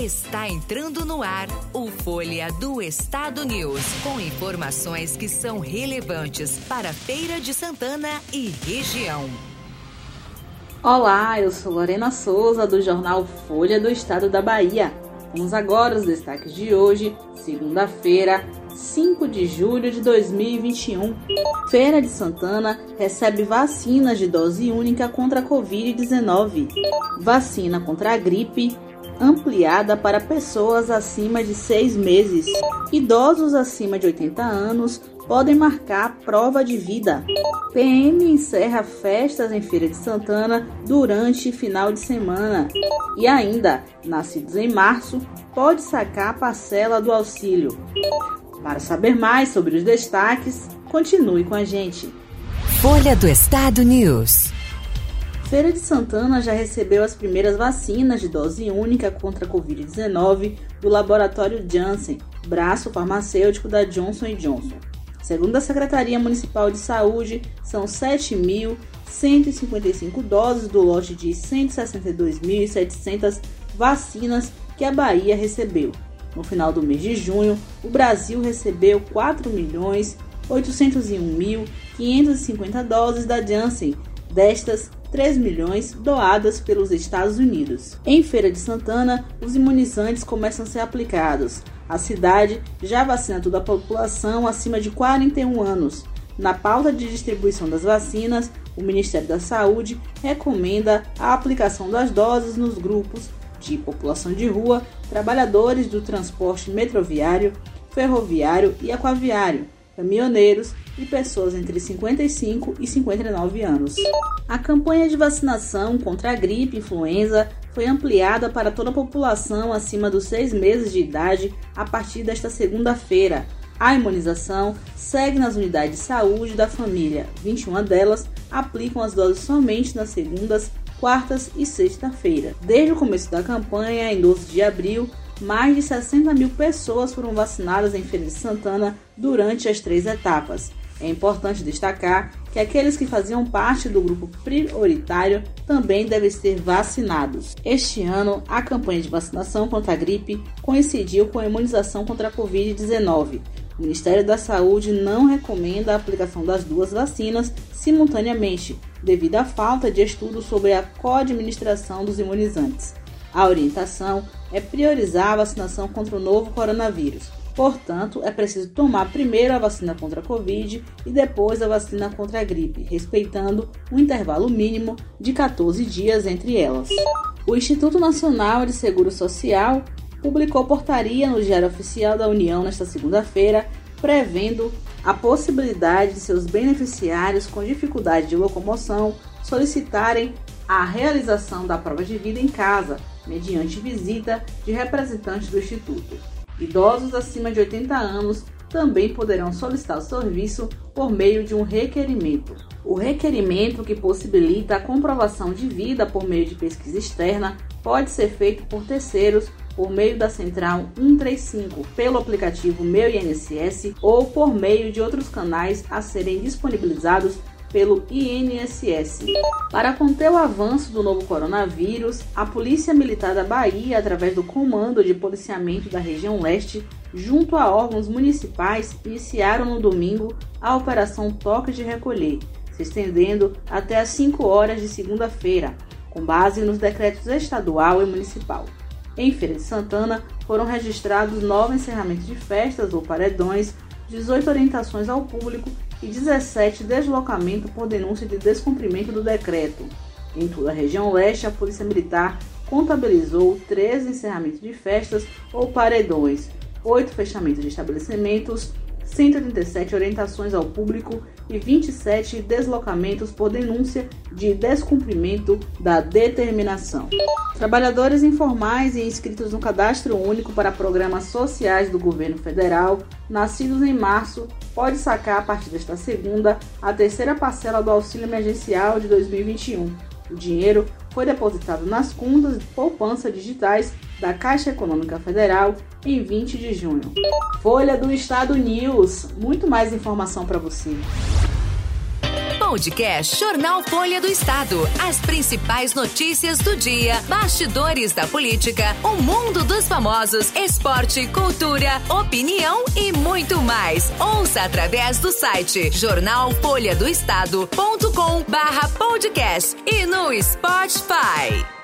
Está entrando no ar o Folha do Estado News, com informações que são relevantes para Feira de Santana e região. Olá, eu sou Lorena Souza do jornal Folha do Estado da Bahia. Vamos agora os destaques de hoje, segunda-feira, 5 de julho de 2021. Feira de Santana recebe vacinas de dose única contra a Covid-19. Vacina contra a gripe ampliada para pessoas acima de seis meses. Idosos acima de 80 anos podem marcar prova de vida. PM encerra festas em Feira de Santana durante final de semana. E ainda, nascidos em março, pode sacar parcela do auxílio. Para saber mais sobre os destaques, continue com a gente. Folha do Estado News. Feira de Santana já recebeu as primeiras vacinas de dose única contra a Covid-19 do laboratório Janssen, braço farmacêutico da Johnson Johnson. Segundo a Secretaria Municipal de Saúde, são 7.155 doses do lote de 162.700 vacinas que a Bahia recebeu. No final do mês de junho, o Brasil recebeu 4.801.550 doses da Janssen. Destas, 3 milhões doadas pelos Estados Unidos. Em Feira de Santana, os imunizantes começam a ser aplicados. A cidade já vacina toda a população acima de 41 anos. Na pauta de distribuição das vacinas, o Ministério da Saúde recomenda a aplicação das doses nos grupos de população de rua, trabalhadores do transporte metroviário, ferroviário e aquaviário, caminhoneiros e pessoas entre 55 e 59 anos. A campanha de vacinação contra a gripe influenza foi ampliada para toda a população acima dos seis meses de idade a partir desta segunda-feira. A imunização segue nas unidades de saúde da família. 21 delas aplicam as doses somente nas segundas, quartas e sexta-feira. Desde o começo da campanha, em 12 de abril, mais de 60 mil pessoas foram vacinadas em Feira de Santana durante as três etapas. É importante destacar que aqueles que faziam parte do grupo prioritário também devem ser vacinados. Este ano, a campanha de vacinação contra a gripe coincidiu com a imunização contra a Covid-19. O Ministério da Saúde não recomenda a aplicação das duas vacinas simultaneamente, devido à falta de estudo sobre a co-administração dos imunizantes. A orientação é priorizar a vacinação contra o novo coronavírus. Portanto, é preciso tomar primeiro a vacina contra a Covid e depois a vacina contra a gripe, respeitando um intervalo mínimo de 14 dias entre elas. O Instituto Nacional de Seguro Social publicou portaria no Diário Oficial da União nesta segunda-feira, prevendo a possibilidade de seus beneficiários com dificuldade de locomoção solicitarem a realização da prova de vida em casa, mediante visita de representantes do Instituto. Idosos acima de 80 anos também poderão solicitar o serviço por meio de um requerimento. O requerimento, que possibilita a comprovação de vida por meio de pesquisa externa, pode ser feito por terceiros por meio da Central 135, pelo aplicativo Meu INSS ou por meio de outros canais a serem disponibilizados pelo INSS. Para conter o avanço do novo coronavírus, a Polícia Militar da Bahia, através do Comando de Policiamento da Região Leste, junto a órgãos municipais, iniciaram no domingo a Operação Toque de Recolher, se estendendo até às 5 horas de segunda-feira, com base nos decretos estadual e municipal. Em Feira de Santana, foram registrados nove encerramentos de festas ou paredões, 18 orientações ao público e 17 deslocamentos por denúncia de descumprimento do decreto. Em toda a região leste, a Polícia Militar contabilizou 13 encerramentos de festas ou paredões, 8 fechamentos de estabelecimentos, 137 orientações ao público e 27 deslocamentos por denúncia de descumprimento da determinação. Trabalhadores informais e inscritos no Cadastro Único para Programas Sociais do Governo Federal, nascidos em março, pode sacar a partir desta segunda a terceira parcela do auxílio emergencial de 2021. O dinheiro foi depositado nas contas de poupança digitais da Caixa Econômica Federal em 20 de junho. Folha do Estado News, muito mais informação para você. Podcast Jornal Folha do Estado. As principais notícias do dia, bastidores da política, o mundo dos famosos, esporte, cultura, opinião e muito mais. Ouça através do site jornalfolhadoestado.com/podcast e no Spotify.